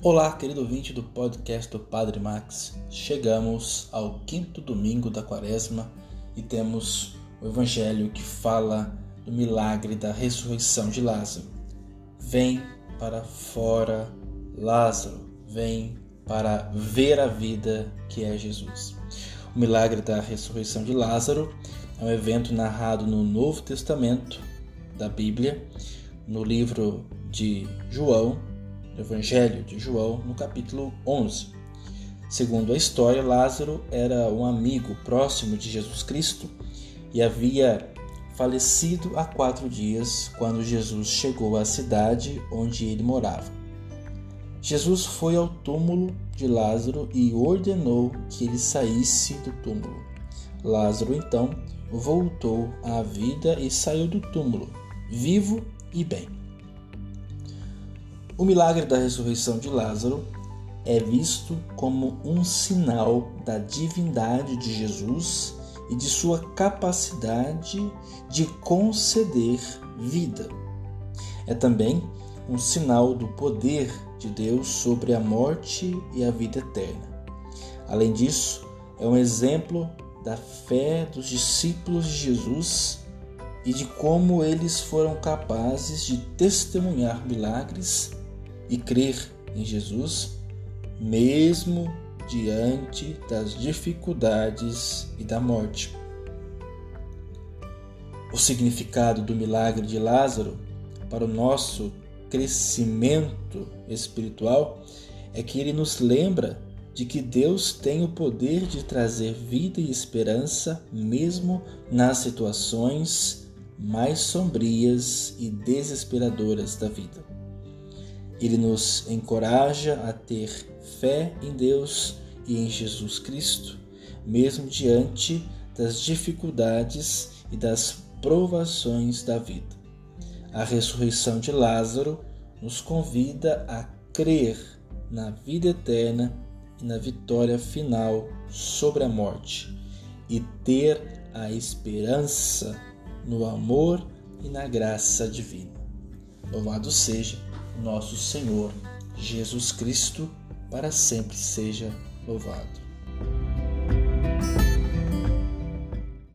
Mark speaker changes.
Speaker 1: Olá, querido ouvinte do podcast do Padre Max. Chegamos ao quinto domingo da quaresma e temos o evangelho que fala do milagre da ressurreição de Lázaro. Vem para fora, Lázaro, vem para ver a vida que é Jesus. O milagre da ressurreição de Lázaro é um evento narrado no Novo Testamento da Bíblia, no livro de João, Evangelho de João, no capítulo 11. Segundo a história, Lázaro era um amigo próximo de Jesus Cristo e havia falecido há quatro dias quando Jesus chegou à cidade onde ele morava. Jesus foi ao túmulo de Lázaro e ordenou que ele saísse do túmulo. Lázaro então voltou à vida e saiu do túmulo, vivo e bem. O milagre da ressurreição de Lázaro é visto como um sinal da divindade de Jesus e de sua capacidade de conceder vida. É também um sinal do poder de Deus sobre a morte e a vida eterna. Além disso, é um exemplo da fé dos discípulos de Jesus e de como eles foram capazes de testemunhar milagres e crer em Jesus, mesmo diante das dificuldades e da morte. O significado do milagre de Lázaro para o nosso crescimento espiritual é que ele nos lembra de que Deus tem o poder de trazer vida e esperança mesmo nas situações mais sombrias e desesperadoras da vida. Ele nos encoraja a ter fé em Deus e em Jesus Cristo, mesmo diante das dificuldades e das provações da vida. A ressurreição de Lázaro nos convida a crer na vida eterna e na vitória final sobre a morte e ter a esperança no amor e na graça divina. Louvado seja nosso Senhor Jesus Cristo, para sempre seja louvado.